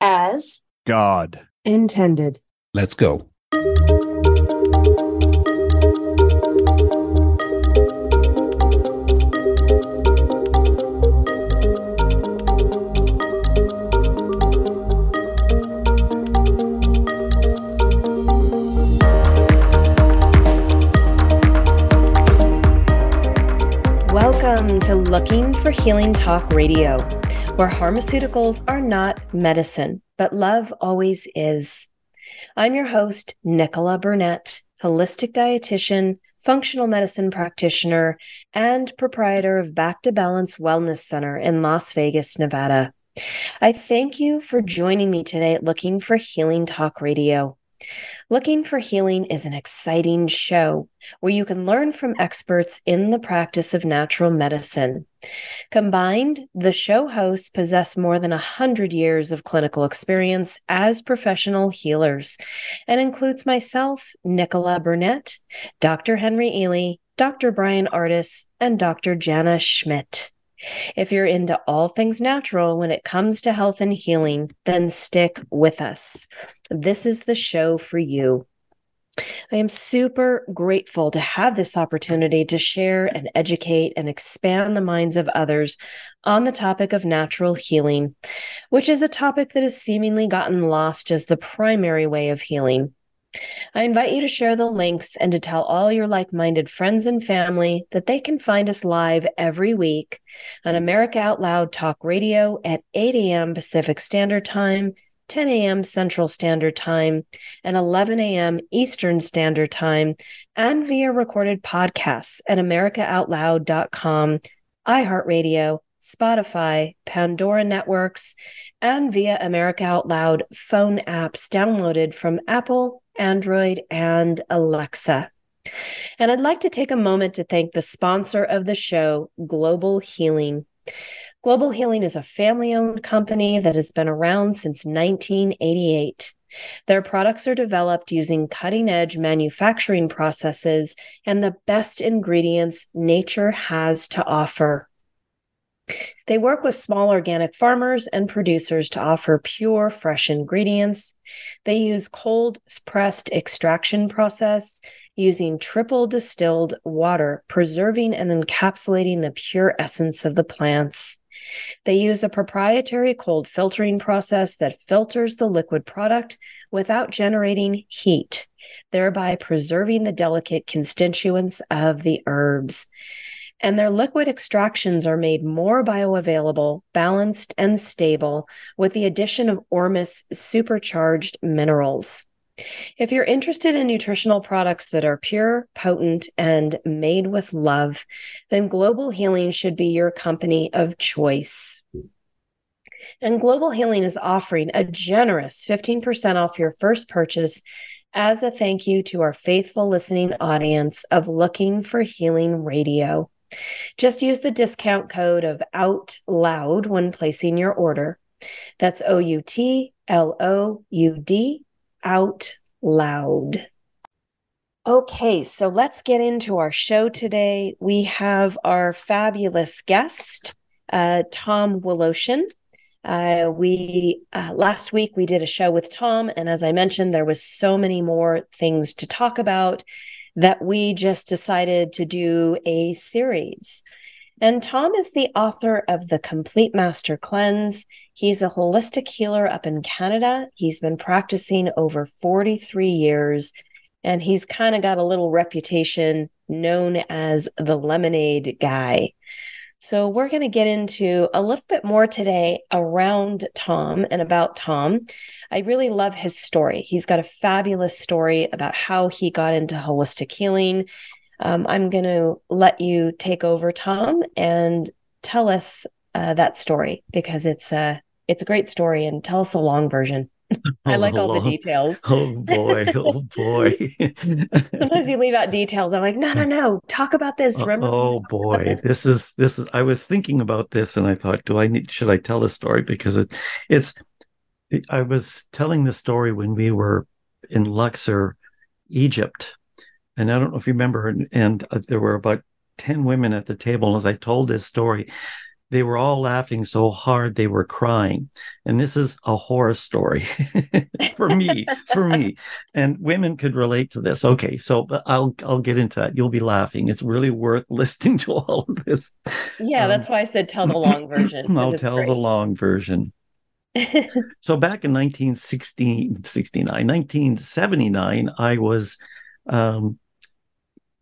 as God intended. Let's go. Welcome to Looking for Healing Talk Radio, where pharmaceuticals are not medicine, but love always is. I'm your host, Nichola Burnett, holistic dietitian, functional medicine practitioner, and proprietor of Back to Balance Wellness Center in Las Vegas, Nevada. I thank you for joining me today at Looking for Healing Talk Radio. Looking for Healing is an exciting show where you can learn from experts in the practice of natural medicine. Combined, the show hosts possess more than 100 years of clinical experience as professional healers and includes myself, Nichola Burnett, Dr. Henry Ely, Dr. Brian Artis, and Dr. Jana Schmidt. If you're into all things natural when it comes to health and healing, then stick with us. This is the show for you. I am super grateful to have this opportunity to share and educate and expand the minds of others on the topic of natural healing, which is a topic that has seemingly gotten lost as the primary way of healing. I invite you to share the links and to tell all your like minded friends and family that they can find us live every week on America Out Loud Talk Radio at 8 a.m. Pacific Standard Time, 10 a.m. Central Standard Time, and 11 a.m. Eastern Standard Time, and via recorded podcasts at AmericaOutloud.com, iHeartRadio, Spotify, Pandora Networks, and via America Out Loud phone apps downloaded from Apple, Android, and Alexa. And I'd like to take a moment to thank the sponsor of the show, Global Healing. Global Healing is a family owned company that has been around since 1988. Their products are developed using cutting edge manufacturing processes and the best ingredients nature has to offer. They work with small organic farmers and producers to offer pure, fresh ingredients. They use cold pressed extraction process using triple distilled water, preserving and encapsulating the pure essence of the plants. They use a proprietary cold filtering process that filters the liquid product without generating heat, thereby preserving the delicate constituents of the herbs and their liquid extractions are made more bioavailable, balanced, and stable with the addition of Ormus supercharged minerals. If you're interested in nutritional products that are pure, potent, and made with love, then Global Healing should be your company of choice. And Global Healing is offering a generous 15% off your first purchase as a thank you to our faithful listening audience of Looking for Healing Radio. Just use the discount code of out loud when placing your order. That's O U T L O U D out loud. Okay, so let's get into our show today. We have our fabulous guest, uh, Tom Woloshyn. Uh, we uh, last week we did a show with Tom, and as I mentioned, there was so many more things to talk about that we just decided to do a series. And Tom is the author of The Complete Master Cleanse. He's a holistic healer up in Canada. He's been practicing over 43 years, and he's kind of got a little reputation known as the lemonade guy. So, we're going to get into a little bit more today around Tom and about Tom. I really love his story. He's got a fabulous story about how he got into holistic healing. Um, I'm going to let you take over, Tom, and tell us uh, that story because it's a it's a great story. And tell us the long version. I like all the details. Oh boy, oh boy. Sometimes you leave out details. I'm like, no, no, no. Talk about this. Remember? Oh boy, this. this is this is. I was thinking about this, and I thought, do I need? Should I tell the story? Because it, it's. I was telling the story when we were in Luxor, Egypt, and I don't know if you remember. And, and uh, there were about ten women at the table. As I told this story, they were all laughing so hard they were crying. And this is a horror story for me, for me. And women could relate to this. Okay, so I'll I'll get into that. You'll be laughing. It's really worth listening to all of this. Yeah, um, that's why I said tell the long version. I'll tell great. the long version. so back in 1969, 1979, I was um,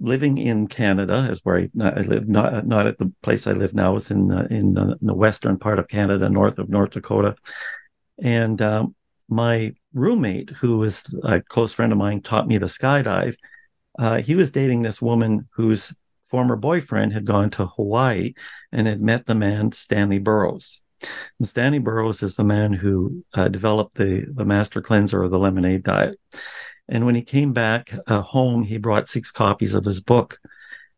living in Canada, is where I, I live. Not not at the place I live now. It's in uh, in, the, in, the, western part of Canada, north of North Dakota. And um, my roommate, who was a close friend of mine, taught me to skydive. Uh, he was dating this woman whose former boyfriend had gone to Hawaii and had met the man Stanley Burroughs. And Stanley Burroughs is the man who uh, developed the the master cleanser or the lemonade diet. And when he came back uh, home, he brought six copies of his book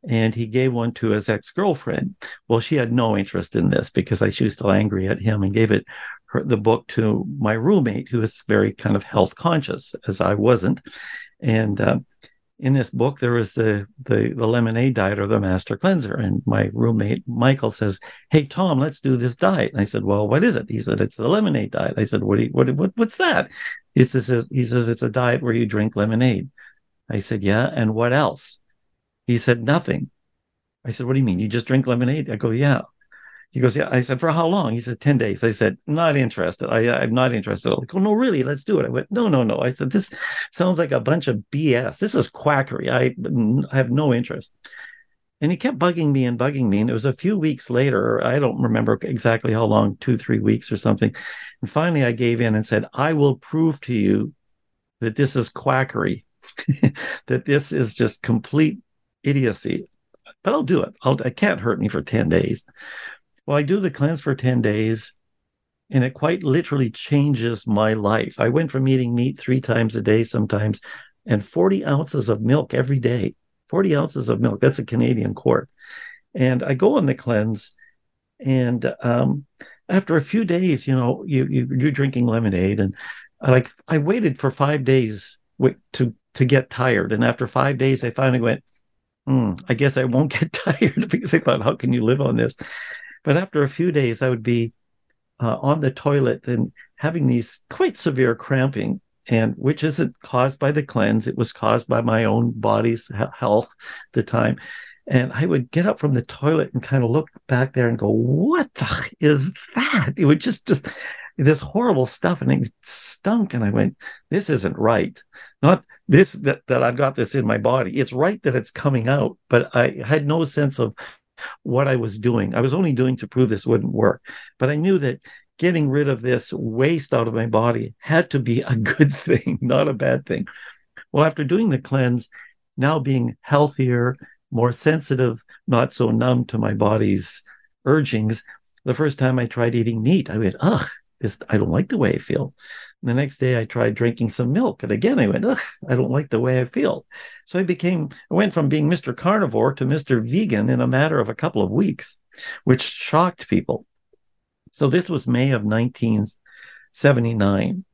and he gave one to his ex girlfriend. Well, she had no interest in this because I, she was still angry at him and gave it her, the book to my roommate, who was very kind of health conscious, as I wasn't. And uh, in this book, there was the, the, the lemonade diet or the master cleanser. And my roommate Michael says, "Hey Tom, let's do this diet." And I said, "Well, what is it?" He said, "It's the lemonade diet." I said, "What? You, what, what? What's that?" He says, he says, it's a diet where you drink lemonade. I said, yeah. And what else? He said, nothing. I said, what do you mean? You just drink lemonade? I go, yeah. He goes, yeah. I said, for how long? He said, 10 days. I said, not interested. I, I'm not interested. I go, oh, no, really, let's do it. I went, no, no, no. I said, this sounds like a bunch of BS. This is quackery. I, I have no interest. And he kept bugging me and bugging me. And it was a few weeks later, I don't remember exactly how long, two, three weeks or something. And finally, I gave in and said, I will prove to you that this is quackery, that this is just complete idiocy. But I'll do it. I'll, it can't hurt me for 10 days. Well, I do the cleanse for 10 days, and it quite literally changes my life. I went from eating meat three times a day sometimes and 40 ounces of milk every day 40 ounces of milk. That's a Canadian quart. And I go on the cleanse. And um, after a few days, you know, you, you you're drinking lemonade, and I like I waited for five days to to get tired, and after five days, I finally went, mm, I guess I won't get tired because I thought, how can you live on this? But after a few days, I would be uh, on the toilet and having these quite severe cramping and which isn't caused by the cleanse. It was caused by my own body's health at the time. And i would get up from the toilet and kind of look back there and go what the is that? It would just just this horrible stuff and it stunk and i went this isn't right. Not this that, that i've got this in my body. It's right that it's coming out but i had no sense of what i was doing. I was only doing to prove this wouldn't work. But i knew that getting rid of this waste out of my body had to be a good thing, not a bad thing. Well, after doing the cleanse, now being healthier, more sensitive, not so numb to my body's urgings, the first time I tried eating meat, I went, ugh, this I don't like the way I feel. And the next day I tried drinking some milk. And again, I went, ugh, I don't like the way I feel. So I became, I went from being Mr. Carnivore to Mr. Vegan in a matter of a couple of weeks, which shocked people. So this was May of 1979.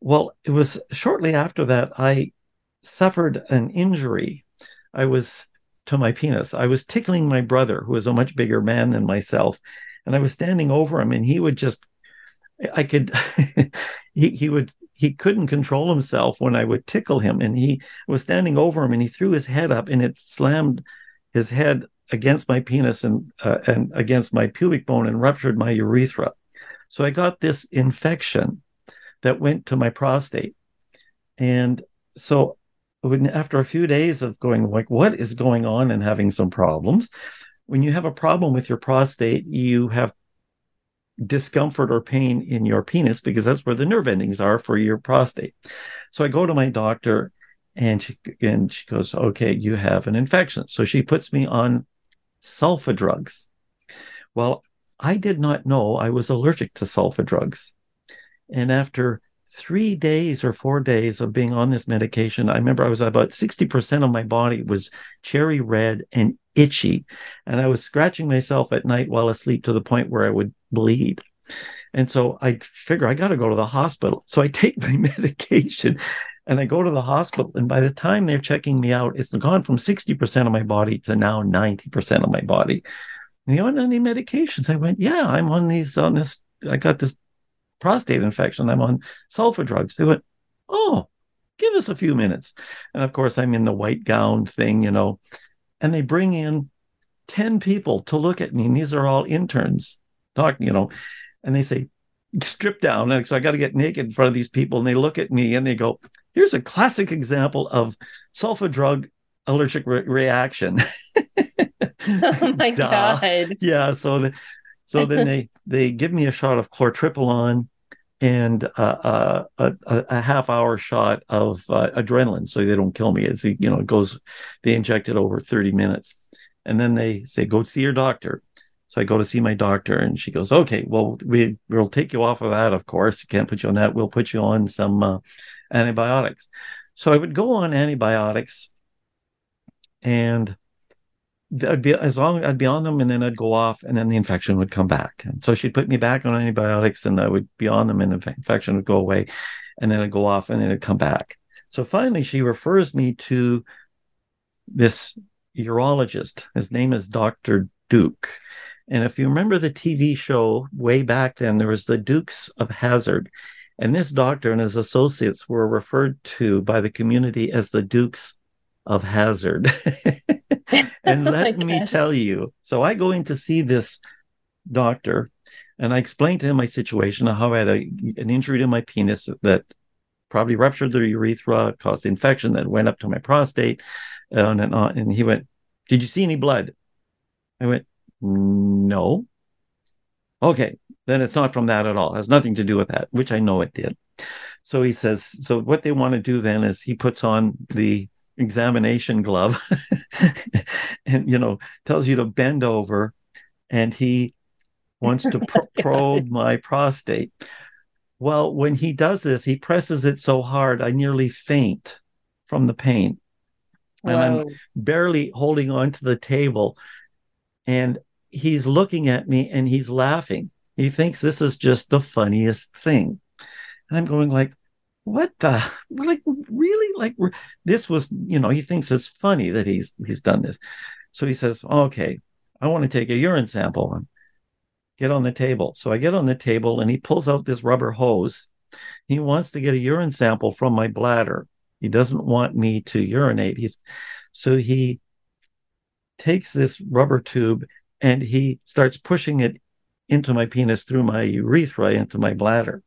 Well, it was shortly after that I suffered an injury. I was to my penis. I was tickling my brother, who was a much bigger man than myself, and I was standing over him, and he would just, I could, he he would he couldn't control himself when I would tickle him, and he was standing over him, and he threw his head up, and it slammed his head against my penis and uh, and against my pubic bone and ruptured my urethra. So I got this infection that went to my prostate, and so when, after a few days of going like, what is going on, and having some problems, when you have a problem with your prostate, you have discomfort or pain in your penis because that's where the nerve endings are for your prostate. So I go to my doctor and she and she goes, "Okay, you have an infection." So she puts me on sulfa drugs. Well, I did not know I was allergic to sulfa drugs. And after three days or four days of being on this medication, I remember I was about 60% of my body was cherry red and itchy. And I was scratching myself at night while asleep to the point where I would bleed. And so I figure I got to go to the hospital. So I take my medication and I go to the hospital, and by the time they're checking me out, it's gone from 60% of my body to now 90% of my body. Are you on any medications? I went, Yeah, I'm on these on this. I got this prostate infection. I'm on sulfa drugs. They went, Oh, give us a few minutes. And of course, I'm in the white gown thing, you know, and they bring in 10 people to look at me. And these are all interns talking, you know, and they say, strip down. And so I got to get naked in front of these people. And they look at me and they go, here's a classic example of sulfa drug allergic re- reaction. oh my God. Yeah. So, the, so then they, they give me a shot of Chlor-Tripolon and uh, uh, a, a, half hour shot of uh, adrenaline so they don't kill me. It's, you know, it goes, they inject it over 30 minutes. And then they say, go see your doctor. So I go to see my doctor and she goes, okay, well, we, we'll take you off of that, of course. You can't put you on that. We'll put you on some uh, antibiotics. So I would go on antibiotics and I'd be as long I'd be on them and then I'd go off and then the infection would come back. And so she'd put me back on antibiotics and I would be on them and the infection would go away and then I'd go off and then it'd come back. So finally she refers me to this urologist. His name is Dr. Duke. And if you remember the TV show way back then, there was the Dukes of Hazzard. And this doctor and his associates were referred to by the community as the Dukes of Hazzard. and oh let me gosh. tell you, so I go in to see this doctor and I explained to him my situation, how I had a, an injury to my penis that probably ruptured the urethra, caused infection that went up to my prostate, on and. And he went, Did you see any blood? I went, No. Okay, then it's not from that at all. It has nothing to do with that, which I know it did. So he says, so what they want to do then is he puts on the examination glove and you know tells you to bend over and he wants to pr- oh probe my prostate. Well when he does this he presses it so hard i nearly faint from the pain. And i'm barely holding on to the table. And he's looking at me and he's laughing. He thinks this is just the funniest thing. And i'm going like what the like really? Like this was you know he thinks it's funny that he's he's done this. So he says okay i want to take a urine sample. And get on the table. So i get on the table and he pulls out this rubber hose. He wants to get a urine sample from my bladder. He doesn't want me to urinate. He's so he takes this rubber tube and he starts pushing it into my penis through my urethra into my bladder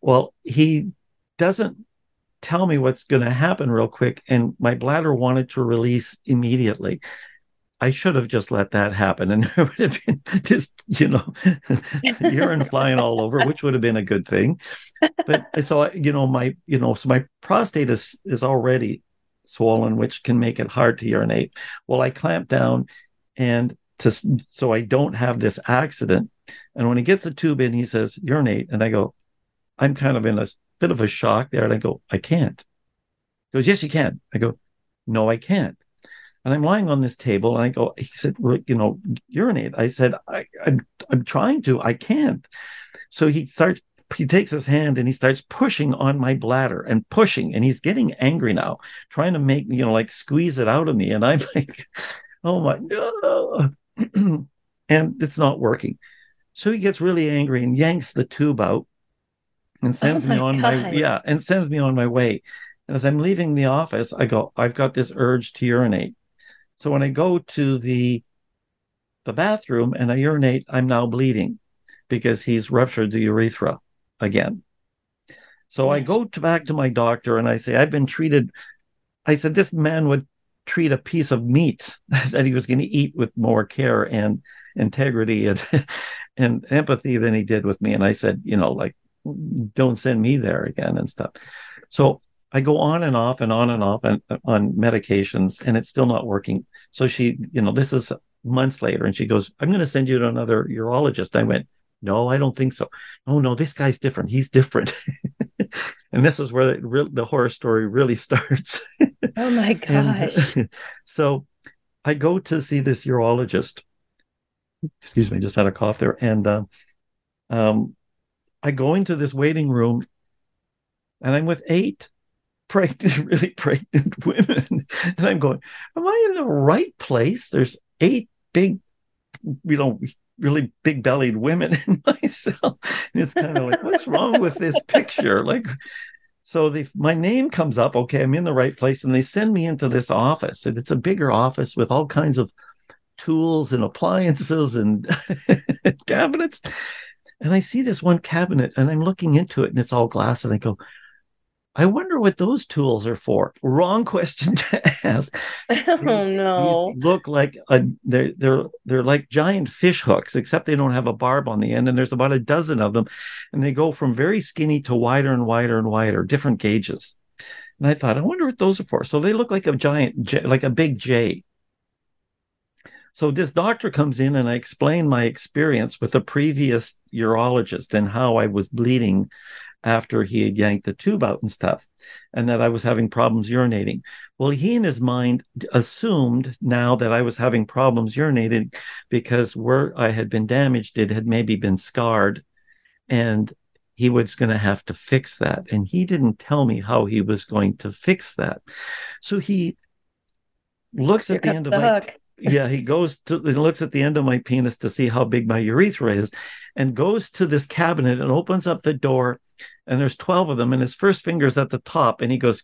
well he doesn't tell me what's going to happen real quick. And my bladder wanted to release immediately. I should have just let that happen. And there would have been this, you know, urine flying all over, which would have been a good thing. But so, you know, my, you know, so my prostate is, is already swollen, which can make it hard to urinate. Well, I clamp down and to, so I don't have this accident. And when he gets the tube in, he says, urinate. And I go, I'm kind of in a bit of a shock there. And I go, I can't. He goes, Yes, you can. I go, No, I can't. And I'm lying on this table and I go, he said, well, you know, urinate. I said, I, I'm, I'm trying to, I can't. So he starts, he takes his hand and he starts pushing on my bladder and pushing. And he's getting angry now, trying to make, you know, like squeeze it out of me. And I'm like, oh my, no. and it's not working. So he gets really angry and yanks the tube out and sends oh me on God. my yeah and sends me on my way and as i'm leaving the office i go i've got this urge to urinate so when i go to the the bathroom and i urinate i'm now bleeding because he's ruptured the urethra again so i go to back to my doctor and i say i've been treated i said this man would treat a piece of meat that he was going to eat with more care and integrity and and empathy than he did with me and i said you know like don't send me there again and stuff. So I go on and off and on and off and on medications, and it's still not working. So she, you know, this is months later, and she goes, "I'm going to send you to another urologist." I went, "No, I don't think so. Oh no, this guy's different. He's different." and this is where the, the horror story really starts. oh my gosh! and, so I go to see this urologist. Excuse me, just had a cough there, and uh, um, I go into this waiting room and I'm with eight pregnant, really pregnant women. And I'm going, Am I in the right place? There's eight big you know, really big bellied women and myself. And it's kind of like, what's wrong with this picture? Like, so my name comes up. Okay, I'm in the right place. And they send me into this office. And it's a bigger office with all kinds of tools and appliances and cabinets. And I see this one cabinet and I'm looking into it and it's all glass. And I go, I wonder what those tools are for. Wrong question to ask. Oh no! These look like a they're they're they're like giant fish hooks, except they don't have a barb on the end. And there's about a dozen of them, and they go from very skinny to wider and wider and wider, different gauges. And I thought, I wonder what those are for. So they look like a giant, like a big J. So this doctor comes in and I explain my experience with a previous urologist and how I was bleeding after he had yanked the tube out and stuff, and that I was having problems urinating. Well, he in his mind assumed now that I was having problems urinating because where I had been damaged, it had maybe been scarred, and he was going to have to fix that. And he didn't tell me how he was going to fix that. So he looks Here at the end of the my yeah, he goes to he looks at the end of my penis to see how big my urethra is, and goes to this cabinet and opens up the door, and there's twelve of them, and his first finger's at the top, and he goes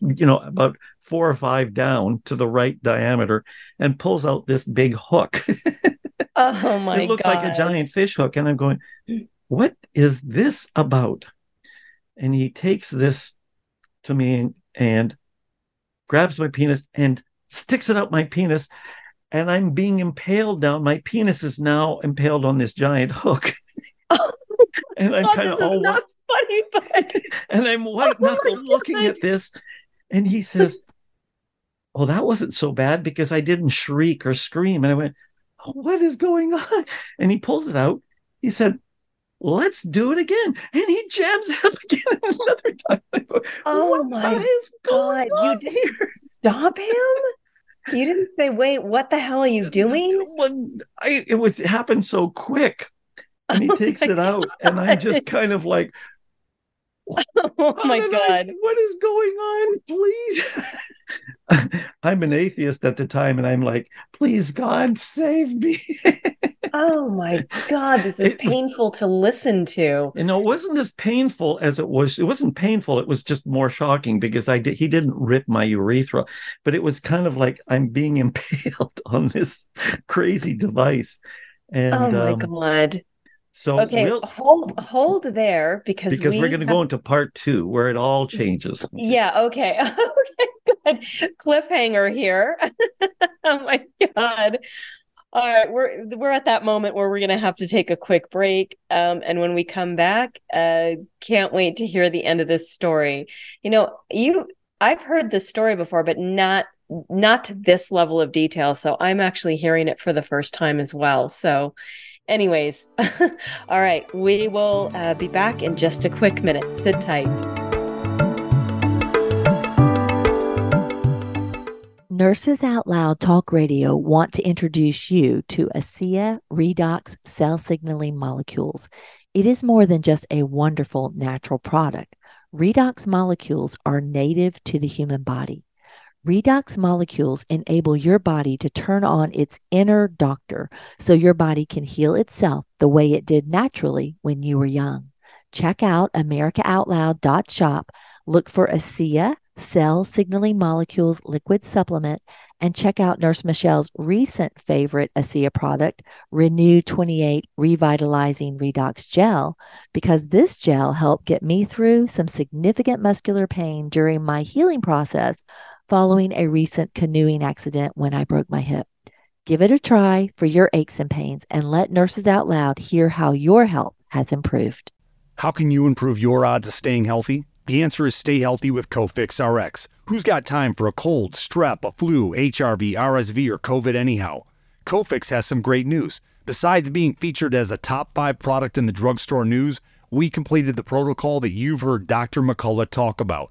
you know about four or five down to the right diameter, and pulls out this big hook. oh my! God. It looks God. like a giant fish hook, and I'm going, what is this about? And he takes this to me and grabs my penis and sticks it up my penis, and I'm being impaled down. My penis is now impaled on this giant hook. and I'm kind of all not funny, but and I'm oh white knuckle oh looking at this, and he says, "Well, that wasn't so bad because I didn't shriek or scream." And I went, oh, "What is going on?" And he pulls it out. He said, let's do it again. And he jams it up again another time. Go, oh my God, you didn't stop him? You didn't say, wait, what the hell are you doing? Well, I, it would happen so quick. And he oh takes it out. And I'm just kind of like, oh my God. I, what is going on? Please. I'm an atheist at the time. And I'm like, please, God, save me. oh my God. This is it, painful to listen to. You know, it wasn't as painful as it was. It wasn't painful. It was just more shocking because I did, he didn't rip my urethra, but it was kind of like I'm being impaled on this crazy device. And, oh my um, God. So okay, we'll, hold hold there because because we are going to go into part two where it all changes. Yeah. Okay. okay. Good. Cliffhanger here. oh my god. All right, we're we're at that moment where we're going to have to take a quick break, um, and when we come back, uh, can't wait to hear the end of this story. You know, you I've heard this story before, but not not this level of detail. So I'm actually hearing it for the first time as well. So Anyways, all right, we will uh, be back in just a quick minute. Sit tight. Nurses Out Loud Talk Radio want to introduce you to ASEA Redox cell signaling molecules. It is more than just a wonderful natural product. Redox molecules are native to the human body. Redox molecules enable your body to turn on its inner doctor so your body can heal itself the way it did naturally when you were young. Check out AmericaOutloud.shop, look for ASEA Cell Signaling Molecules Liquid Supplement, and check out Nurse Michelle's recent favorite ASEA product, Renew 28 Revitalizing Redox Gel, because this gel helped get me through some significant muscular pain during my healing process following a recent canoeing accident when I broke my hip. Give it a try for your aches and pains and let Nurses Out Loud hear how your health has improved. How can you improve your odds of staying healthy? The answer is stay healthy with Cofix RX. Who's got time for a cold, strep, a flu, HRV, RSV, or COVID anyhow? Cofix has some great news. Besides being featured as a top five product in the drugstore news, we completed the protocol that you've heard Dr. McCullough talk about.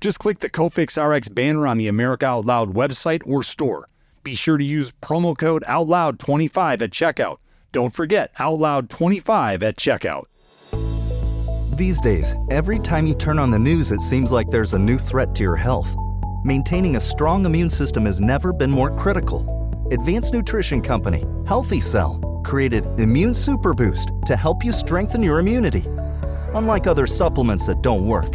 Just click the Cofix RX banner on the America Out Loud website or store. Be sure to use promo code OUTLOUD25 at checkout. Don't forget OUTLOUD25 at checkout. These days, every time you turn on the news, it seems like there's a new threat to your health. Maintaining a strong immune system has never been more critical. Advanced Nutrition Company, Healthy Cell, created Immune Super Boost to help you strengthen your immunity. Unlike other supplements that don't work,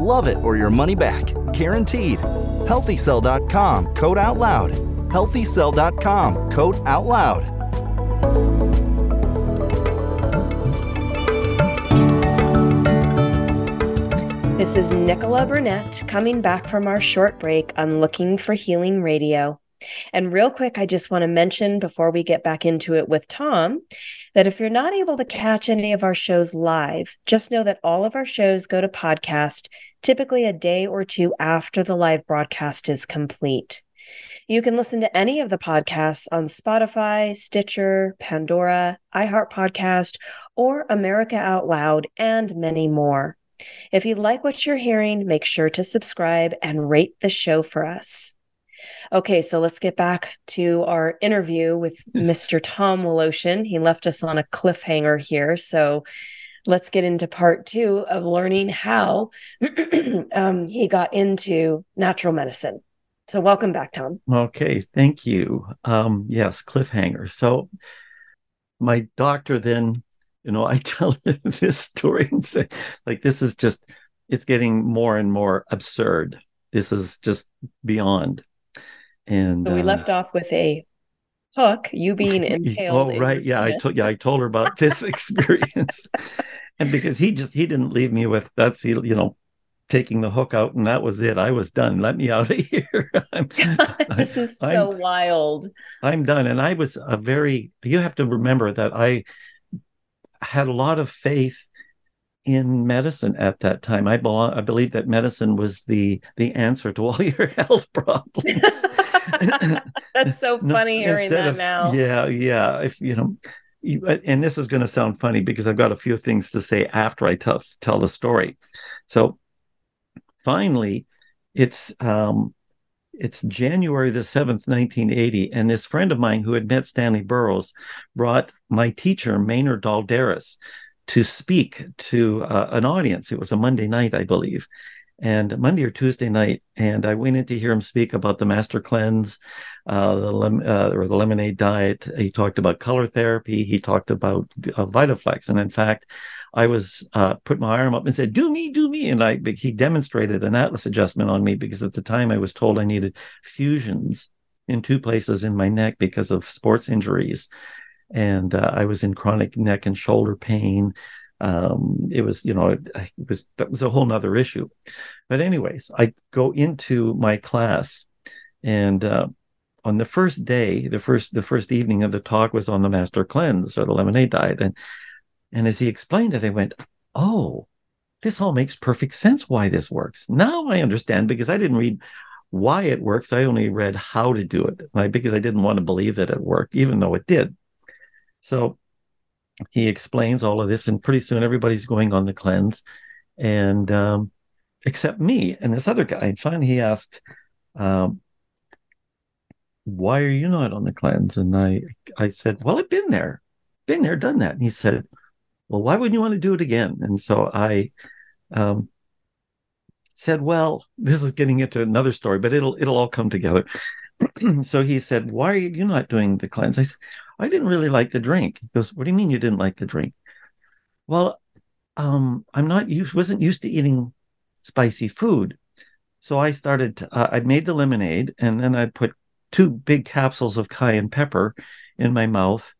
Love it or your money back. Guaranteed. Healthycell.com code OUTLOUD. Healthycell.com code out loud. This is Nichola Burnett coming back from our short break on Looking for Healing Radio. And real quick, I just want to mention before we get back into it with Tom that if you're not able to catch any of our shows live, just know that all of our shows go to podcast typically a day or two after the live broadcast is complete. You can listen to any of the podcasts on Spotify, Stitcher, Pandora, iHeart Podcast, or America Out Loud, and many more. If you like what you're hearing, make sure to subscribe and rate the show for us. Okay, so let's get back to our interview with Mr. Tom Woloshyn. He left us on a cliffhanger here. So let's get into part two of learning how um, he got into natural medicine. So, welcome back, Tom. Okay, thank you. Um, yes, cliffhanger. So, my doctor then you know, I tell this story and say, like, this is just, it's getting more and more absurd. This is just beyond. And we uh, left off with a hook, you being impaled. oh, right. Yeah. I told, yeah, I told her about this experience. and because he just, he didn't leave me with, that's, he you know, taking the hook out and that was it. I was done. Let me out of here. this is so I'm, wild. I'm done. And I was a very, you have to remember that I, had a lot of faith in medicine at that time. I, I believe that medicine was the the answer to all your health problems. That's so funny no, hearing that of, now. Yeah, yeah. If you know, you, and this is going to sound funny because I've got a few things to say after I tell tell the story. So finally, it's um, it's January the 7th, 1980. And this friend of mine who had met Stanley Burroughs brought my teacher, Maynard Dalderis, to speak to uh, an audience. It was a Monday night, I believe, and Monday or Tuesday night. And I went in to hear him speak about the master cleanse, uh, the lem- uh, or the lemonade diet. He talked about color therapy. He talked about uh, Vitaflex. And in fact, I was uh, put my arm up and said, "Do me, do me," and I he demonstrated an atlas adjustment on me because at the time I was told I needed fusions in two places in my neck because of sports injuries, and uh, I was in chronic neck and shoulder pain. Um, it was, you know, it, it was that was a whole nother issue. But anyways, I go into my class, and uh, on the first day, the first the first evening of the talk was on the master cleanse or the lemonade diet, and and as he explained it, I went, oh, this all makes perfect sense why this works. Now I understand because I didn't read why it works. I only read how to do it because I didn't want to believe that it worked, even though it did. So he explains all of this, and pretty soon everybody's going on the cleanse, and um, except me and this other guy. And finally, he asked, um, "Why are you not on the cleanse?" And I, I said, "Well, I've been there, been there, done that." And he said, well, why wouldn't you want to do it again? And so I um, said, well, this is getting into another story, but it'll it'll all come together. so he said, why are you not doing the cleanse? I said, I didn't really like the drink. He goes, what do you mean you didn't like the drink? Well, um, I'm not used, wasn't used to eating spicy food. So I started, uh, I made the lemonade and then I put two big capsules of cayenne pepper in my mouth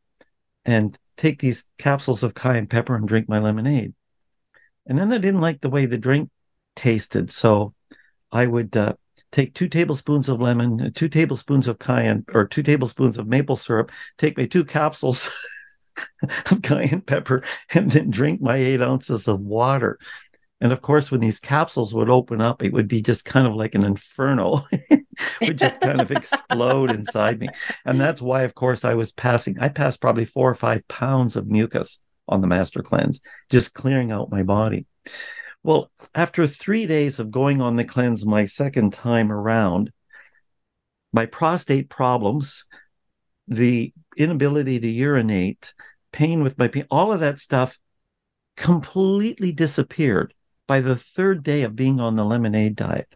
and take these capsules of cayenne pepper and drink my lemonade. And then I didn't like the way the drink tasted. So I would uh, take two tablespoons of lemon, two tablespoons of cayenne, or two tablespoons of maple syrup, take my two capsules of cayenne pepper, and then drink my eight ounces of water. And of course, when these capsules would open up, it would be just kind of like an inferno, it would just kind of explode inside me. And that's why, of course, I was passing, I passed probably four or five pounds of mucus on the master cleanse, just clearing out my body. Well, after three days of going on the cleanse my second time around, my prostate problems, the inability to urinate, pain with my pain, all of that stuff completely disappeared by the third day of being on the lemonade diet.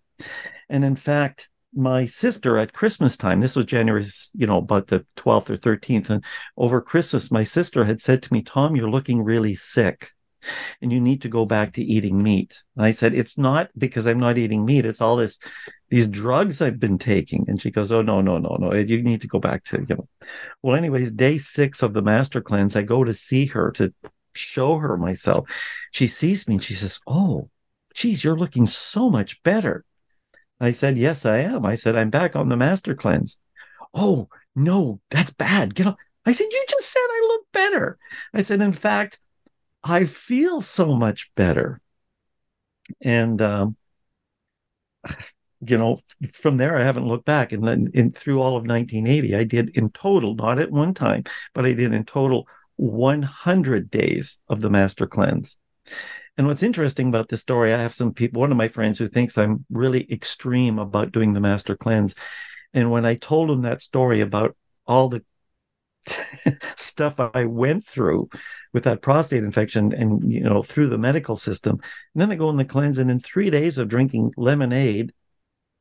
And in fact, my sister at Christmas time, this was January, you know, about the 12th or 13th, and over Christmas, my sister had said to me, Tom, you're looking really sick and you need to go back to eating meat. And I said, It's not because I'm not eating meat, it's all this, these drugs I've been taking. And she goes, Oh, no, no, no, no, you need to go back to, you know. Well, anyways, day six of the master cleanse, I go to see her to show her myself. She sees me and she says, Oh, geez, you're looking so much better. I said, Yes, I am. I said, I'm back on the master cleanse. Oh, no, that's bad. Get off. I said, You just said I look better. I said, In fact, I feel so much better. And, um, you know, from there, I haven't looked back. And then in, through all of 1980, I did in total, not at one time, but I did in total 100 days of the master cleanse. And what's interesting about this story, I have some people, one of my friends who thinks I'm really extreme about doing the master cleanse. And when I told him that story about all the stuff I went through with that prostate infection and, you know, through the medical system, and then I go in the cleanse, and in three days of drinking lemonade,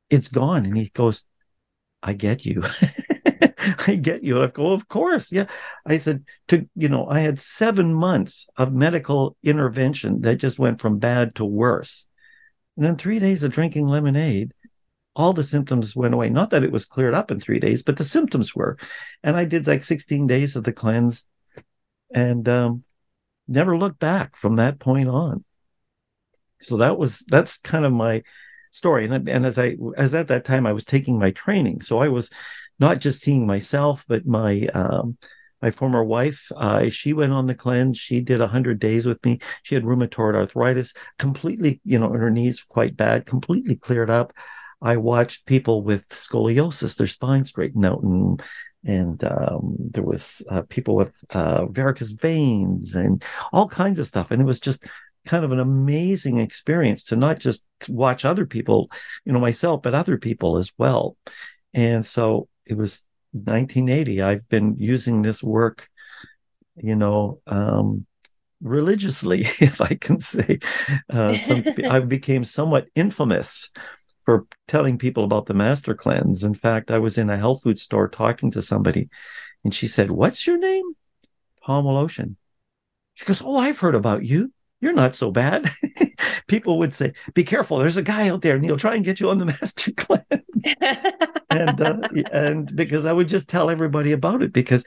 it's gone. And he goes, I get you. I get you. I go, of course. Yeah. I said, to, you know, I had seven months of medical intervention that just went from bad to worse. And then three days of drinking lemonade, all the symptoms went away. Not that it was cleared up in three days, but the symptoms were. And I did like 16 days of the cleanse and um, never looked back from that point on. So that was, that's kind of my story. And, and as I, as at that time, I was taking my training. So I was, not just seeing myself, but my um, my former wife. Uh, she went on the cleanse. She did hundred days with me. She had rheumatoid arthritis, completely, you know, in her knees quite bad, completely cleared up. I watched people with scoliosis, their spine straightened out, and and um, there was uh, people with uh, varicose veins and all kinds of stuff, and it was just kind of an amazing experience to not just watch other people, you know, myself, but other people as well. And so it was 1980. I've been using this work, you know, um, religiously, if I can say. Uh, some, I became somewhat infamous for telling people about the master cleanse. In fact, I was in a health food store talking to somebody, and she said, "What's your name?" Tom Ocean. She goes, "Oh, I've heard about you. You're not so bad." people would say, "Be careful. There's a guy out there, and he'll try and get you on the master cleanse." and uh, and because I would just tell everybody about it because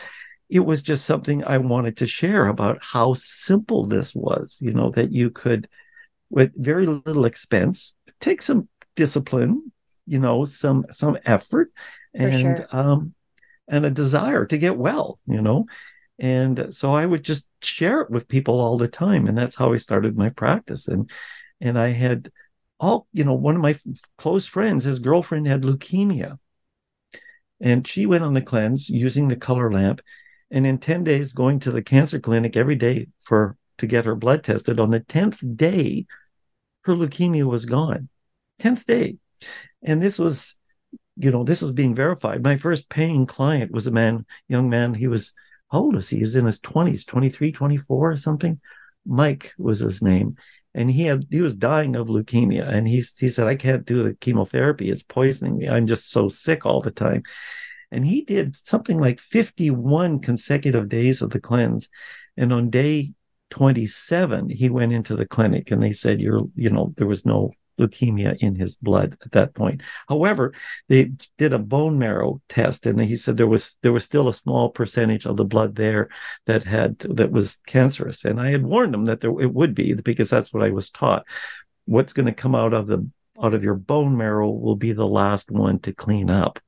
it was just something I wanted to share about how simple this was. You know that you could, with very little expense, take some discipline, you know, some some effort, and sure. um, and a desire to get well. You know, and so I would just share it with people all the time, and that's how I started my practice. And and I had all you know one of my close friends his girlfriend had leukemia and she went on the cleanse using the color lamp and in 10 days going to the cancer clinic every day for to get her blood tested on the 10th day her leukemia was gone 10th day. And this was you know this was being verified. My first paying client was a man young man. He was how old was he? He was in his 20s 23 24 or something. Mike was his name. And he had he was dying of leukemia. And he he said I can't do the chemotherapy. It's poisoning me. I'm just so sick all the time. And he did something like 51 consecutive days of the cleanse. And on day 27 he went into the clinic and they said you're you know there was no leukemia in his blood at that point. However, they did a bone marrow test, and he said there was there was still a small percentage of the blood there that had that was cancerous. And I had warned him that there it would be because that's what I was taught. What's going to come out of the out of your bone marrow will be the last one to clean up.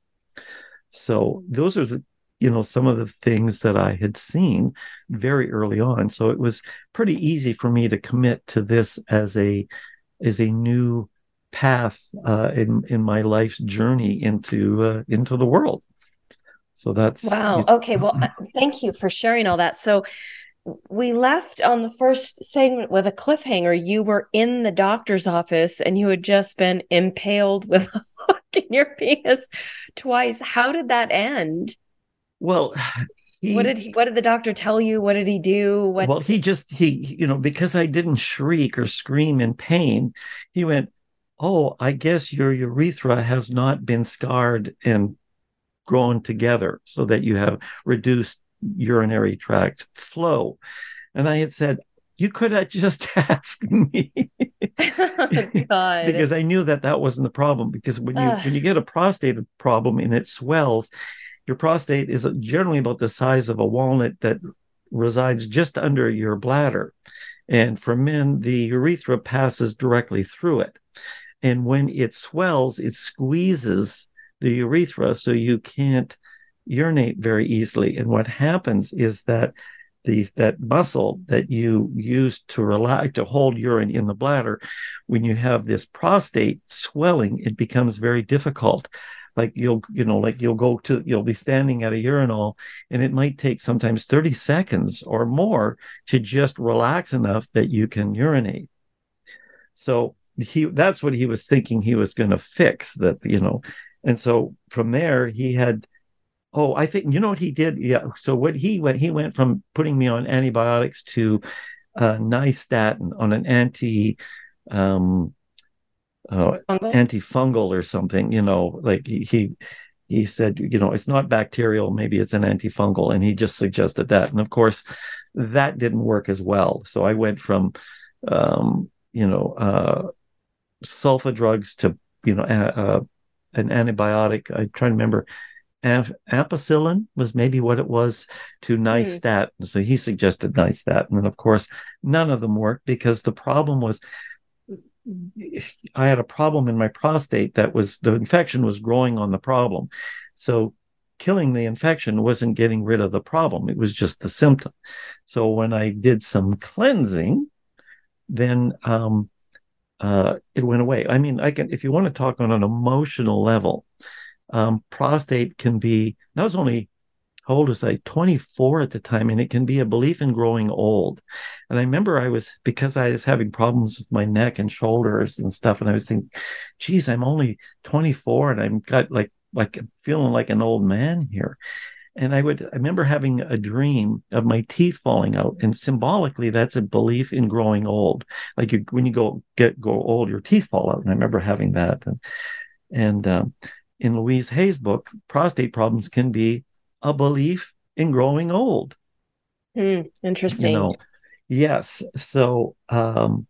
So those are the you know some of the things that I had seen very early on. So it was pretty easy for me to commit to this as a as a new path uh, in in my life's journey into uh, into the world. So that's wow. Okay, well, thank you for sharing all that. So we left on the first segment with a cliffhanger. You were in the doctor's office and you had just been impaled with a hook in your penis twice. How did that end? Well, he, what did he, what did the doctor tell you? What did he do? What Well, he just he you know because I didn't shriek or scream in pain, he went, "Oh, I guess your urethra has not been scarred and grown together so that you have reduced urinary tract flow." And I had said, you could have just asked me because I knew that that wasn't the problem. Because when you when you get a prostate problem and it swells, your prostate is generally about the size of a walnut that resides just under your bladder. And for men, the urethra passes directly through it. And when it swells, it squeezes the urethra so you can't urinate very easily. And what happens is that the, that muscle that you use to relax to hold urine in the bladder, when you have this prostate swelling, it becomes very difficult like you'll you know like you'll go to you'll be standing at a urinal and it might take sometimes 30 seconds or more to just relax enough that you can urinate. So he that's what he was thinking he was going to fix that you know. And so from there he had oh i think you know what he did? Yeah so what he went he went from putting me on antibiotics to uh, nystatin on an anti um uh, antifungal or something, you know, like he, he said, you know, it's not bacterial, maybe it's an antifungal. And he just suggested that. And of course, that didn't work as well. So I went from, um, you know, uh, sulfa drugs to, you know, uh, an antibiotic. I try to remember. ampicillin was maybe what it was to nystatin. Mm. So he suggested nystatin. And of course, none of them worked because the problem was I had a problem in my prostate that was the infection was growing on the problem. So killing the infection wasn't getting rid of the problem. It was just the symptom. So when I did some cleansing, then um, uh, it went away. I mean, I can, if you want to talk on an emotional level, um, prostate can be, that was only how old was I? 24 at the time. And it can be a belief in growing old. And I remember I was, because I was having problems with my neck and shoulders and stuff. And I was thinking, geez, I'm only 24 and I'm got like, like feeling like an old man here. And I would, I remember having a dream of my teeth falling out. And symbolically, that's a belief in growing old. Like you, when you go get, go old, your teeth fall out. And I remember having that. And, and, um, in Louise Hay's book, prostate problems can be a belief in growing old. Mm, interesting. You know, yes. So, um,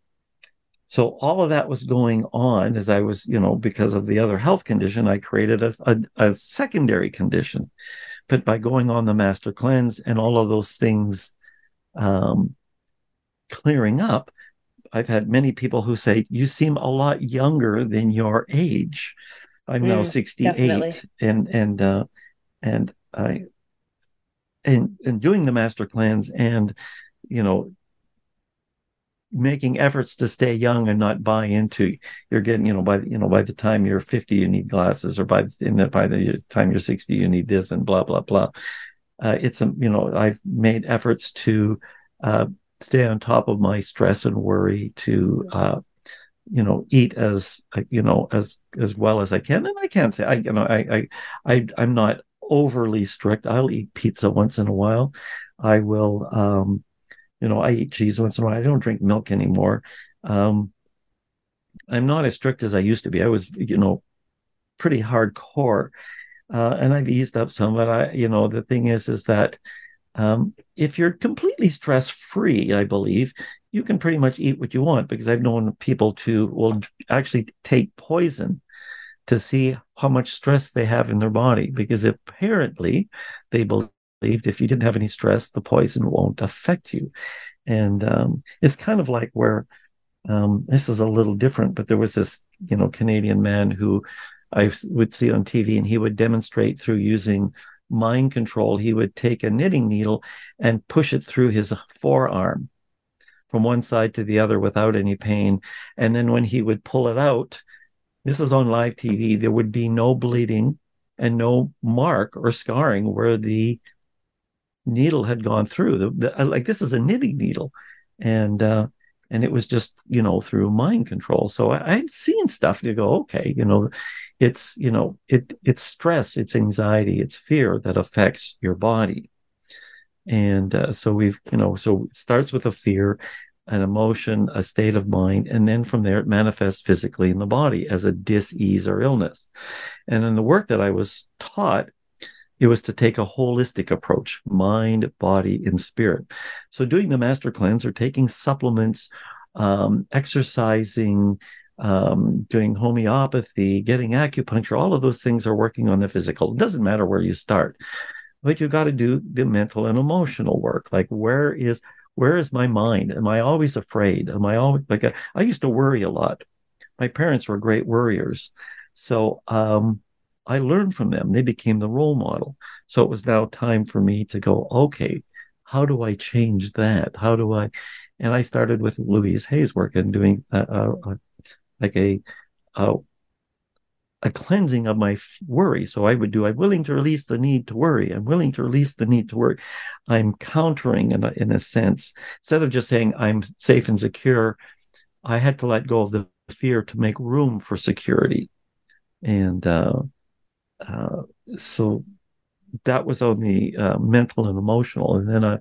so all of that was going on as I was, you know, because of the other health condition, I created a, a, a secondary condition. But by going on the master cleanse and all of those things um, clearing up, I've had many people who say, You seem a lot younger than your age. I'm mm, now 68 definitely. and and uh, and I and and doing the master cleanse and you know making efforts to stay young and not buy into you're getting you know by you know by the time you're 50 you need glasses or by in the, by the time you're 60 you need this and blah blah blah. Uh, it's a you know i've made efforts to uh, stay on top of my stress and worry to uh, you know eat as you know as as well as i can. And i can't say i you know i i, I i'm not overly strict. I'll eat pizza once in a while. I will, um, you know, I eat cheese once in a while. I don't drink milk anymore. Um, I'm not as strict as I used to be. I was, you know, pretty hardcore, uh, and I've eased up some. But I, you know, the thing is, is that um, if you're completely stress free, I believe you can pretty much eat what you want because I've known people to will actually take poison to see how much stress they have in their body because apparently they believed if you didn't have any stress, the poison won't affect you. And um, it's kind of like where um, this is a little different, but there was this, you know, Canadian man who I would see on TV, and he would demonstrate through using mind control. He would take a knitting needle and push it through his forearm from one side to the other without any pain. And then when he would pull it out, this is on live TV, there would be no bleeding and no mark or scarring where the needle had gone through. The, the, like this is a knitting needle, and uh, and it was just you know through mind control. So I, I'd seen stuff to go, okay, you know, it's you know it it's stress, it's anxiety, it's fear that affects your body, and uh, so we've you know so it starts with a fear, an emotion, a state of mind, and then from there it manifests physically in the body as a dis-ease or illness. And in the work that I was taught, it was to take a holistic approach mind, body, and spirit. So, doing the master cleanse or taking supplements, um, exercising, um, doing homeopathy, getting acupuncture, all of those things are working on the physical. It doesn't matter where you start, but you've got to do the mental and emotional work. Like, where is where is my mind? Am I always afraid? Am I always like a, I used to worry a lot. My parents were great worriers, so um, I learned from them. They became the role model. So it was now time for me to go, okay, how do I change that? How do I? And I started with Louise Hay's work and doing like a, a cleansing of my worry. So I would do, I'm willing to release the need to worry. I'm willing to release the need to worry. I'm countering in a, in a sense. Instead of just saying I'm safe and secure, I had to let go of the fear to make room for security. And uh, uh, so that was on the uh, mental and emotional. And then, I,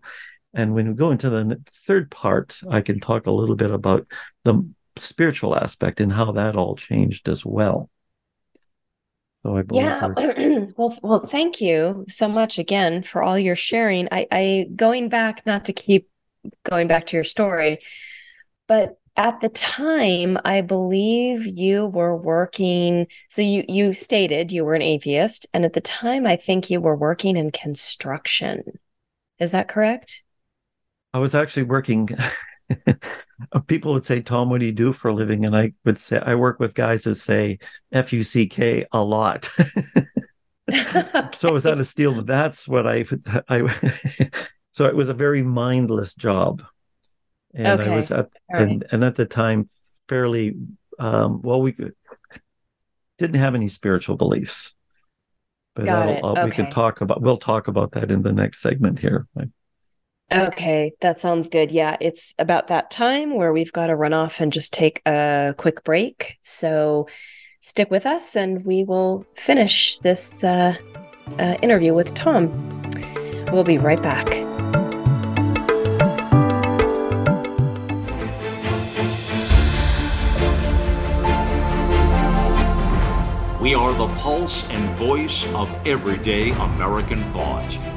and when we go into the third part, I can talk a little bit about the spiritual aspect and how that all changed as well. So I yeah. well, well, thank you so much again for all your sharing. I, I going back, not to keep going back to your story, but at the time i believe you were working so you you stated you were an atheist and at the time i think you were working in construction is that correct i was actually working people would say tom what do you do for a living? And i would say i work with guys who say f-u-c-k a lot. So it was out of steel that's what i i so it was a very mindless job. And okay. I was at and, and at the time fairly um, well we didn't have any spiritual beliefs. But that'll, okay. we can talk about we'll talk about that in the next segment here okay that sounds good. Yeah it's about that time where we've got to run off and just take a quick break. So stick with us and we will finish this uh, uh, interview with tom. We'll be right back. We are the pulse and voice of everyday American thought.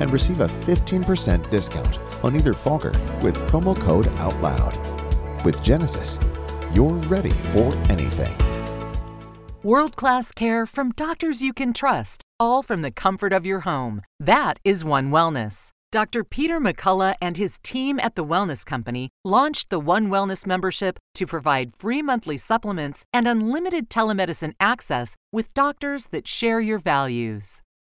and receive a 15% discount on either fogger with promo code OUTLOUD. With Genesis, you're ready for anything. World class care from doctors you can trust, all from the comfort of your home. That is One Wellness. Dr. Peter McCullough and his team at the Wellness Company launched the One Wellness membership to provide free monthly supplements and unlimited telemedicine access with doctors that share your values.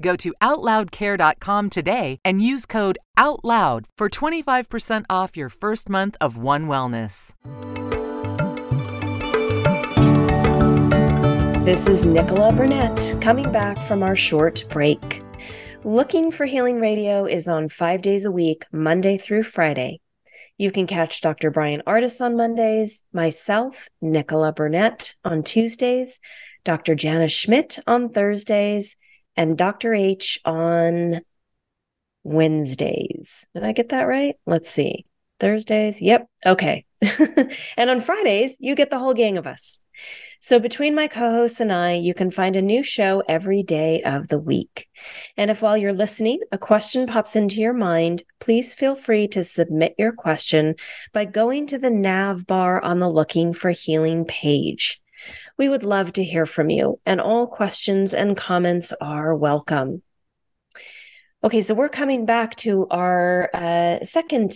Go to OutLoudCare.com today and use code OUTLOUD for 25% off your first month of One Wellness. This is Nichola Burnett coming back from our short break. Looking for Healing Radio is on five days a week, Monday through Friday. You can catch Dr. Bryan Ardis on Mondays, myself, Nichola Burnett, on Tuesdays, Dr. Janice Schmidt on Thursdays, and Dr. H on Wednesdays. Did I get that right? Let's see. Thursdays? Yep. Okay. and on Fridays, you get the whole gang of us. So, between my co hosts and I, you can find a new show every day of the week. And if while you're listening, a question pops into your mind, please feel free to submit your question by going to the nav bar on the Looking for Healing page. We would love to hear from you, and all questions and comments are welcome. Okay, so we're coming back to our uh, second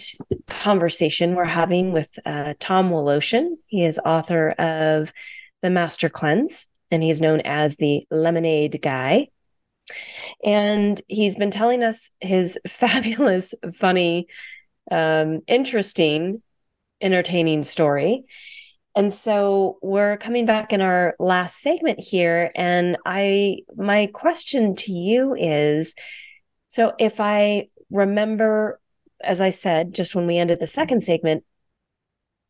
conversation we're having with uh, Tom Woloshyn. He is author of the Master Cleanse, and he's known as the Lemonade Guy. And he's been telling us his fabulous, funny, um, interesting, entertaining story. And so we're coming back in our last segment here. And I, my question to you is so if I remember, as I said, just when we ended the second segment,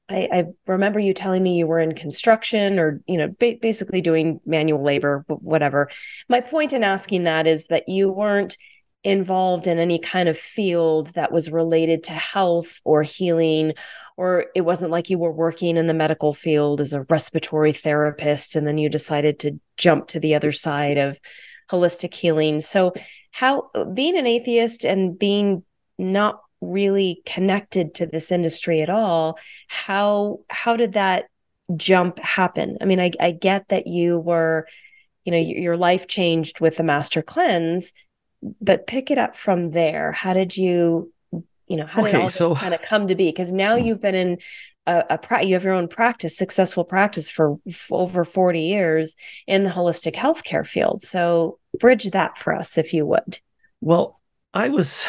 I, I, remember you telling me you were in construction or you know ba- basically doing manual labor whatever my point in asking that is that you weren't involved in any kind of field that was related to health or healing or it wasn't like you were working in the medical field as a respiratory therapist and then you decided to jump to the other side of holistic healing. So how being an atheist and being not really connected to this industry at all how how did that jump happen? I mean i, I get that you were you know your life changed with the master cleanse but pick it up from there. How did you you know how did okay, all this so, kind of come to be because now you've been in a, a pra- you have your own practice successful practice for f- over 40 years in the holistic healthcare field so bridge that for us if you would well i was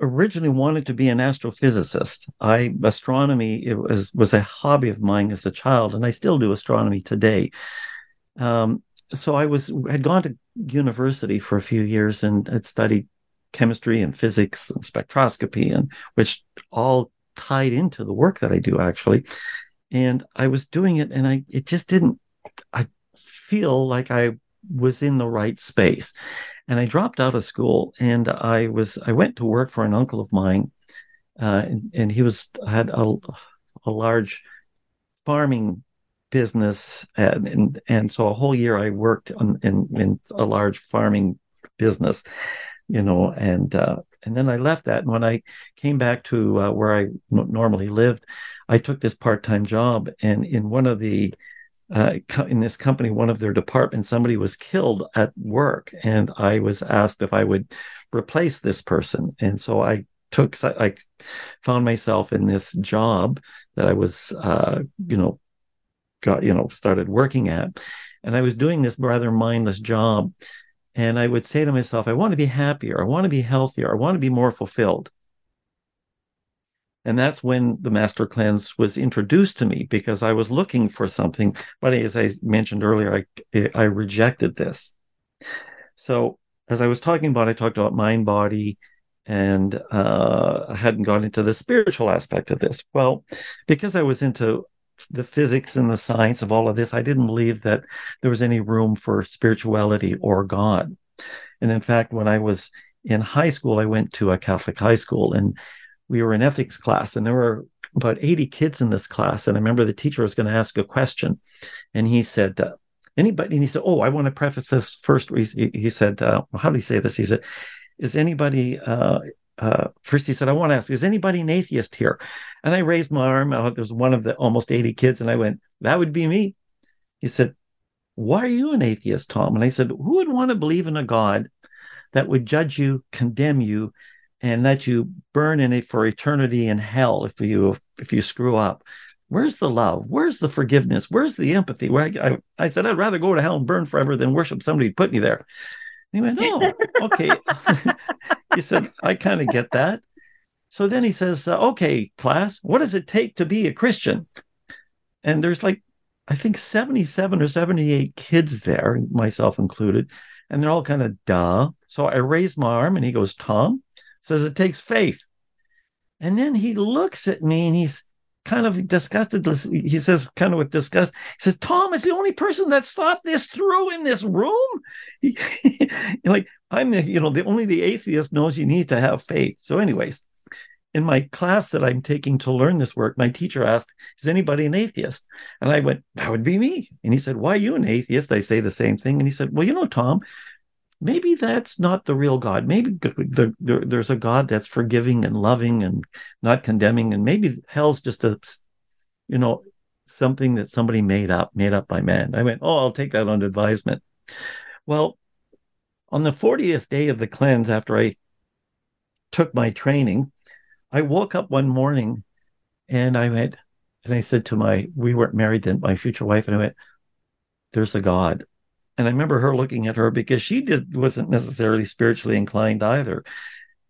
originally wanted to be an astrophysicist. I astronomy it was was a hobby of mine as a child, and I still do astronomy today. Um, so I was had gone to university for a few years and had studied chemistry and physics and spectroscopy, and which all tied into the work that I do actually. And I was doing it, and I it just didn't. I feel like I was in the right space and I dropped out of school and I was I went to work for an uncle of mine, uh, and, and, he was had a, a large farming business and, and, and so a whole year I worked on, in in a large farming business, you know, and uh, and then I left that and when I came back to uh, where I n- normally lived, I took this part time job and in one of the uh, in this company, one of their departments, somebody was killed at work, and I was asked if I would replace this person. And so I took, I found myself in this job that I was, uh, you know, got, you know, started working at, and I was doing this rather mindless job. And I would say to myself, I want to be happier, I want to be healthier, I want to be more fulfilled. And that's when the Master Cleanse was introduced to me because I was looking for something. But as I mentioned earlier, I, I rejected this. So as I was talking about, I talked about mind, body, and uh, I hadn't gone into the spiritual aspect of this. Well, because I was into the physics and the science of all of this, I didn't believe that there was any room for spirituality or God. And in fact, when I was in high school, I went to a Catholic high school and we were in ethics class and there were about 80 kids in this class. And I remember the teacher was going to ask a question. And he said, uh, anybody, and he said, Oh, I want to preface this first. He, he said, uh, How do you say this? He said, Is anybody, uh, uh, first he said, I want to ask, is anybody an atheist here? And I raised my arm. There was one of the almost 80 kids. And I went, That would be me. He said, Why are you an atheist, Tom? And I said, Who would want to believe in a God that would judge you, condemn you, and let you burn in it for eternity in hell if you if you screw up where's the love where's the forgiveness where's the empathy where I, I, I said i'd rather go to hell and burn forever than worship somebody who put me there and he went oh okay. He said i kind of get that. So then he says uh, okay class what does it take to be a christian? And there's like i think 77 or 78 kids there myself included and they're all kind of duh. So i raise my arm and he goes tom says it takes faith. And then he looks at me and he's kind of disgusted. He says, kind of with disgust, he says, Tom is the only person that's thought this through in this room. like, I'm the, you know, the only the atheist knows you need to have faith. So, anyways, in my class that I'm taking to learn this work, my teacher asked, Is anybody an atheist? And I went, That would be me. And he said, Why are you an atheist? I say the same thing. And he said, Well, you know, Tom, maybe that's not the real God. Maybe the, the, there's a God that's forgiving and loving and not condemning, and maybe hell's just a, you know, something that somebody made up, made up by man. I went, oh, I'll take that on advisement. Well, on the 40th day of the cleanse, after I took my training, I woke up one morning and I went, and I said to my, we weren't married then, my future wife, and I went, there's a God. And I remember her looking at her because she did wasn't necessarily spiritually inclined either.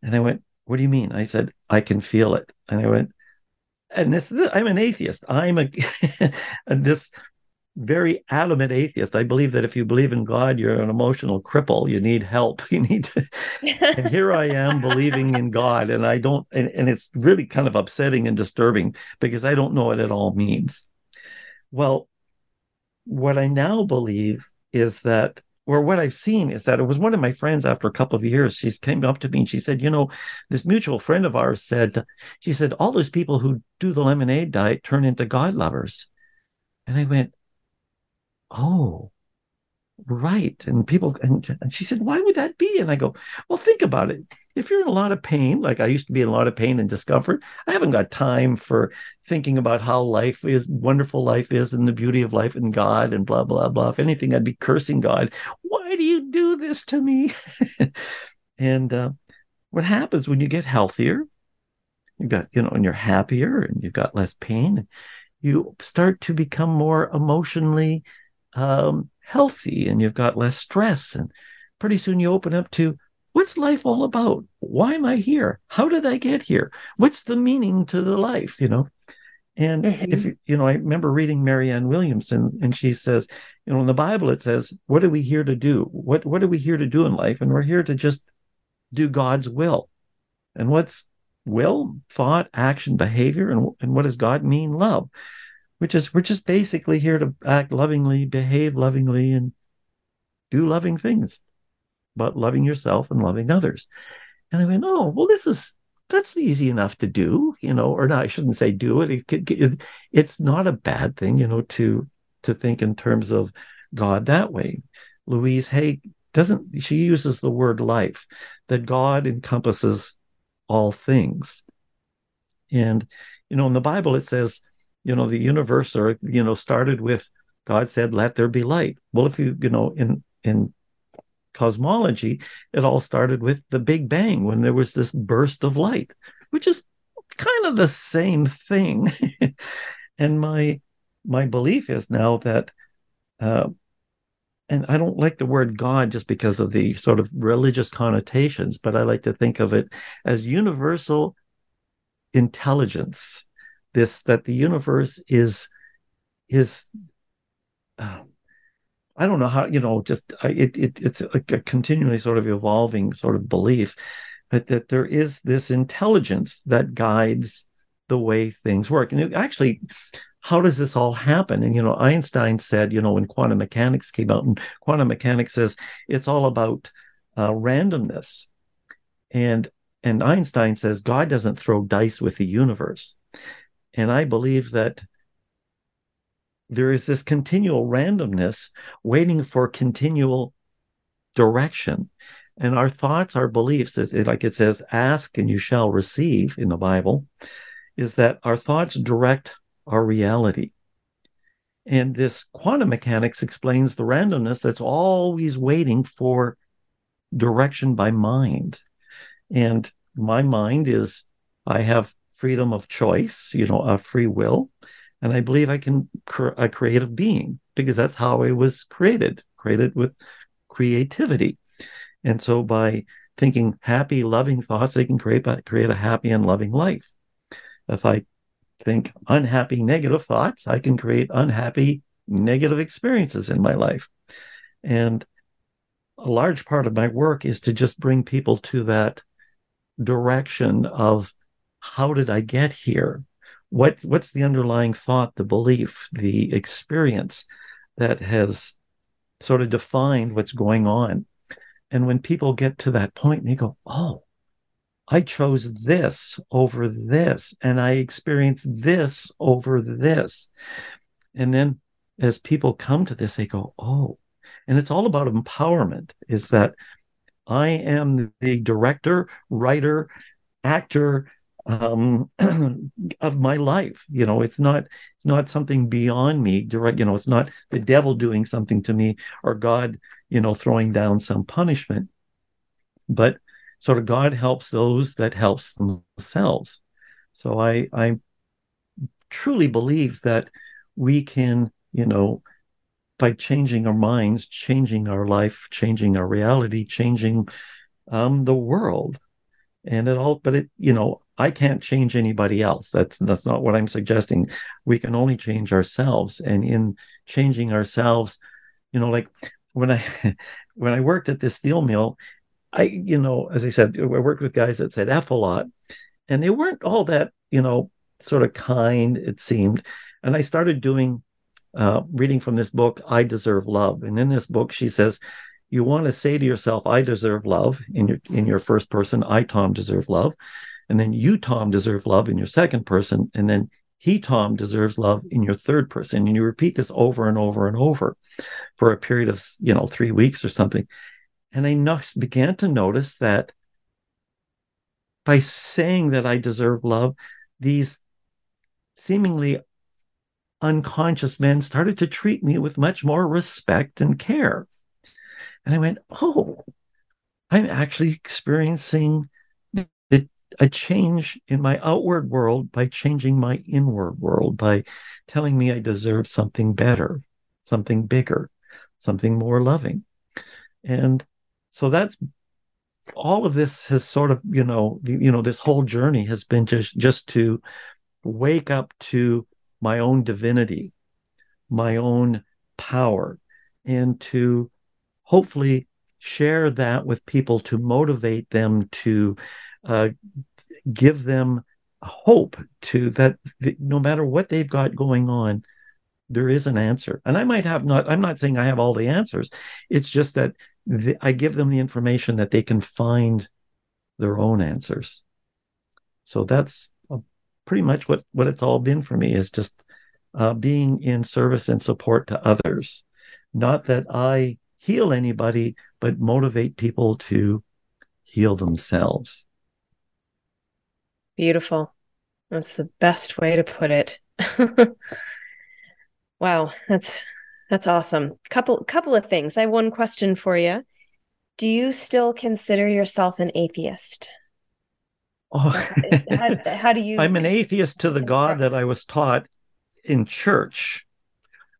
And I went, "What do you mean?" I said, "I can feel it." And I went, and this I'm an atheist. I'm a this very adamant atheist. I believe that if you believe in God, you're an emotional cripple. You need help. You need to. and here I am believing in God, and I don't. And, and it's really kind of upsetting and disturbing because I don't know what it all means. Well, what I now believe is that or what I've seen is that it was one of my friends after a couple of years. She came up to me and she said, You know, this mutual friend of ours said, She said, all those people who do the lemonade diet turn into God lovers. And I went, Oh, right. And people, and, and she said, Why would that be? And I go, Well, think about it if you're in a lot of pain, like I used to be in a lot of pain and discomfort, I haven't got time for thinking about how life is, wonderful life is, and the beauty of life and God and blah, blah, blah. If anything, I'd be cursing God. Why do you do this to me? and uh, what happens when you get healthier, you've got, you know, and you're happier and you've got less pain, you start to become more emotionally um, healthy and you've got less stress. And pretty soon you open up to, what's life all about? Why am I here? How did I get here? What's the meaning to the life? You know, and mm-hmm. if you know, I remember reading Marianne Williamson, and she says, you know, in the Bible it says, "What are we here to do? What what are we here to do in life?" And we're here to just do God's will. And what's will, thought, action, behavior, and and what does God mean? Love, which is we're just basically here to act lovingly, behave lovingly, and do loving things about loving yourself and loving others. And I went, oh, well, this is that's easy enough to do, you know, or not. I shouldn't say do it. It, it. It's not a bad thing, you know, to to think in terms of God that way. Louise Hay doesn't. She uses the word life, that God encompasses all things, and you know, in the Bible it says, you know, the universe, or you know, started with God said, "Let there be light." Well, if you you know in in cosmology, it all started with the Big Bang when there was this burst of light, which is kind of the same thing. and my my belief is now that, uh, and I don't like the word God just because of the sort of religious connotations, but I like to think of it as universal intelligence, this that the universe is is uh, I don't know how you know just it, it it's a, a continually sort of evolving sort of belief, but that there is this intelligence that guides the way things work. And it actually, how does this all happen? And you know, Einstein said, you know, when quantum mechanics came out, and quantum mechanics says it's all about uh, randomness, and and Einstein says God doesn't throw dice with the universe, and I believe that there is this continual randomness waiting for continual direction. And our thoughts, our beliefs, like it says, ask and you shall receive in the Bible, is that our thoughts direct our reality. And this quantum mechanics explains the randomness that's always waiting for direction by mind. And my mind is, I have freedom of choice, you know, a free will and I believe I can cr- a creative being because that's how I was created, created with creativity. And so by thinking happy, loving thoughts, I can create create a happy and loving life. If I think unhappy, negative thoughts, I can create unhappy, negative experiences in my life. And a large part of my work is to just bring people to that direction of how did I get here? what what's the underlying thought the belief the experience that has sort of defined what's going on and when people get to that point and they go oh i chose this over this and i experienced this over this and then as people come to this they go oh and it's all about empowerment is that i am the director writer actor um, of my life. You know, it's not it's not something beyond me. Direct, you know, it's not the devil doing something to me or God, you know, throwing down some punishment. But sort of God helps those that helps themselves. So I I truly believe that we can, you know, by changing our minds, changing our life, changing our reality, changing um, the world, and it all. But it, you know, I can't change anybody else. That's that's not what I'm suggesting. We can only change ourselves, and in changing ourselves, you know, like when I when I worked at this steel mill, I you know, as I said, I worked with guys that said "f" a lot, and they weren't all that you know sort of kind. It seemed, and I started doing uh, reading from this book, "I Deserve Love," and in this book, she says. You want to say to yourself, "I deserve love." In your in your first person, I Tom deserve love, and then you, Tom, deserve love in your second person. And then he, Tom, deserves love in your third person. And you repeat this over and over and over for a period of, you know, three weeks or something. And I no- began to notice that by saying that I deserve love, these seemingly unconscious men started to treat me with much more respect and care. And I went, oh, I'm actually experiencing a change in my outward world by changing my inward world, by telling me I deserve something better, something bigger, something more loving. And so that's all of this has sort of, you know, you know, this whole journey has been just just to wake up to my own divinity, my own power, and to hopefully share that with people to motivate them to uh, give them hope to that no matter what they've got going on there is an answer. And i might have not i'm not saying i have all the answers. It's just that the, i give them the information that they can find their own answers. So that's pretty much what what it's all been for me is just uh, being in service and support to others. Not that i heal anybody but motivate people to heal themselves Beautiful. That's the best way to put it. wow, that's that's awesome. Couple couple of things. I have one question for you. Do you still consider yourself an atheist? Oh, how, how do you? I'm an atheist to the God that I was taught in church.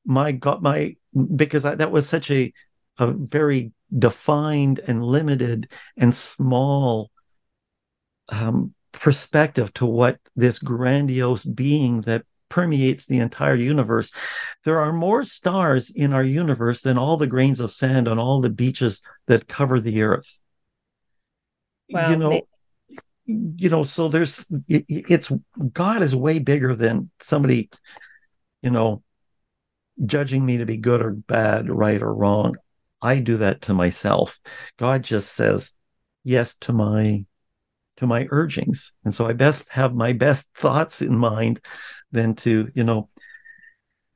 My God, my because I, that was such a a very defined and limited and small um, perspective to what this grandiose being that permeates the entire universe. There are more stars in our universe than all the grains of sand on all the beaches that cover the earth. Wow. You know, you know, so there's it, it's God is way bigger than somebody, you know, judging me to be good or bad, right or wrong. I do that to myself. God just says yes to my to my urgings. And so I best have my best thoughts in mind than to, you know.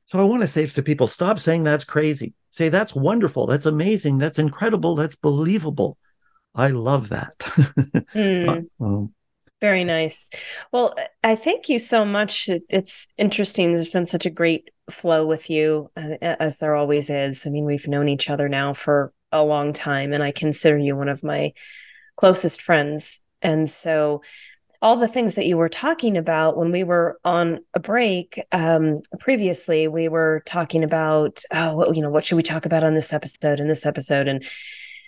So I want to say to people, stop saying that's crazy. Say that's wonderful, that's amazing, that's incredible, that's believable. I love that. mm. um, Very nice. Well, I thank you so much. It's interesting. There's been such a great flow with you, uh, as there always is. I mean, we've known each other now for a long time, and I consider you one of my closest friends. And so, all the things that you were talking about when we were on a break um, previously, we were talking about, oh, you know, what should we talk about on this episode and this episode? And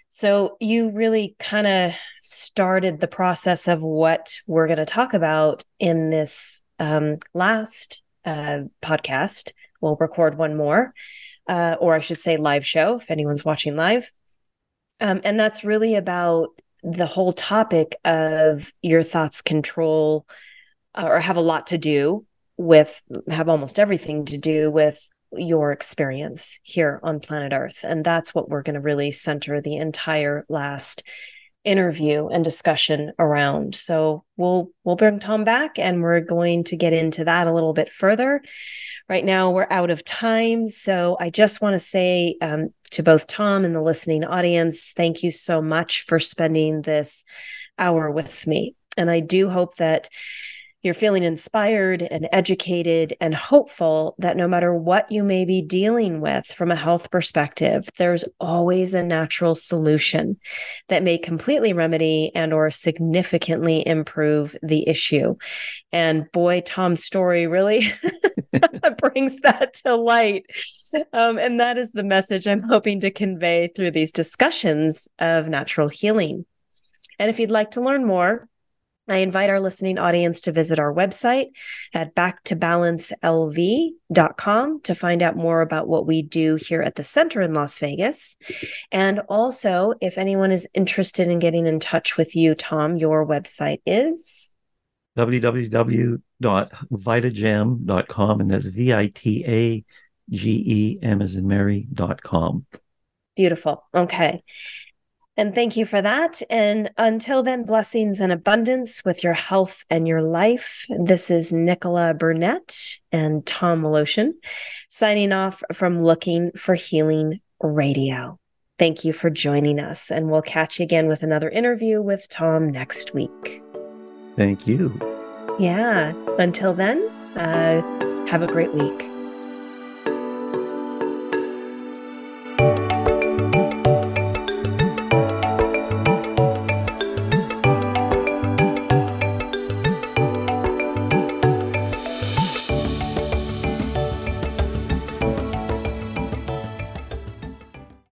so you really kind of started the process of what we're going to talk about in this um, last uh, podcast. We'll record one more, uh, or I should say, live show if anyone's watching live. Um, and that's really about the whole topic of your thoughts control uh, or have a lot to do with have almost everything to do with your experience here on planet earth. And that's what we're going to really center the entire last interview and discussion around. So we'll we'll bring tom back and we're going to get into that a little bit further right now we're out of time so i just want to say um, to both Tom and the listening audience, thank you so much for spending this hour with me. And I do hope that you're feeling inspired and educated and hopeful that no matter what you may be dealing with from a health perspective there's always a natural solution that may completely remedy and or significantly improve the issue. And boy tom's story really brings that to light. Um, and that is the message i'm hoping to convey through these discussions of natural healing. And if you'd like to learn more I invite our listening audience to visit our website at backtobalancelv.com to find out more about what we do here at the center in Las Vegas. And also, if anyone is interested in getting in touch with you, Tom, your website is www.vitagem.com, and that's V I T A G E M as in Mary.com. Beautiful. Okay. And thank you for that. And until then, blessings and abundance with your health and your life. This is Nichola Burnett and Tom Woloshyn signing off from Looking for Healing Radio. Thank you for joining us, and we'll catch you again with another interview with Tom next week. Thank you. Yeah. Until then, uh, have a great week.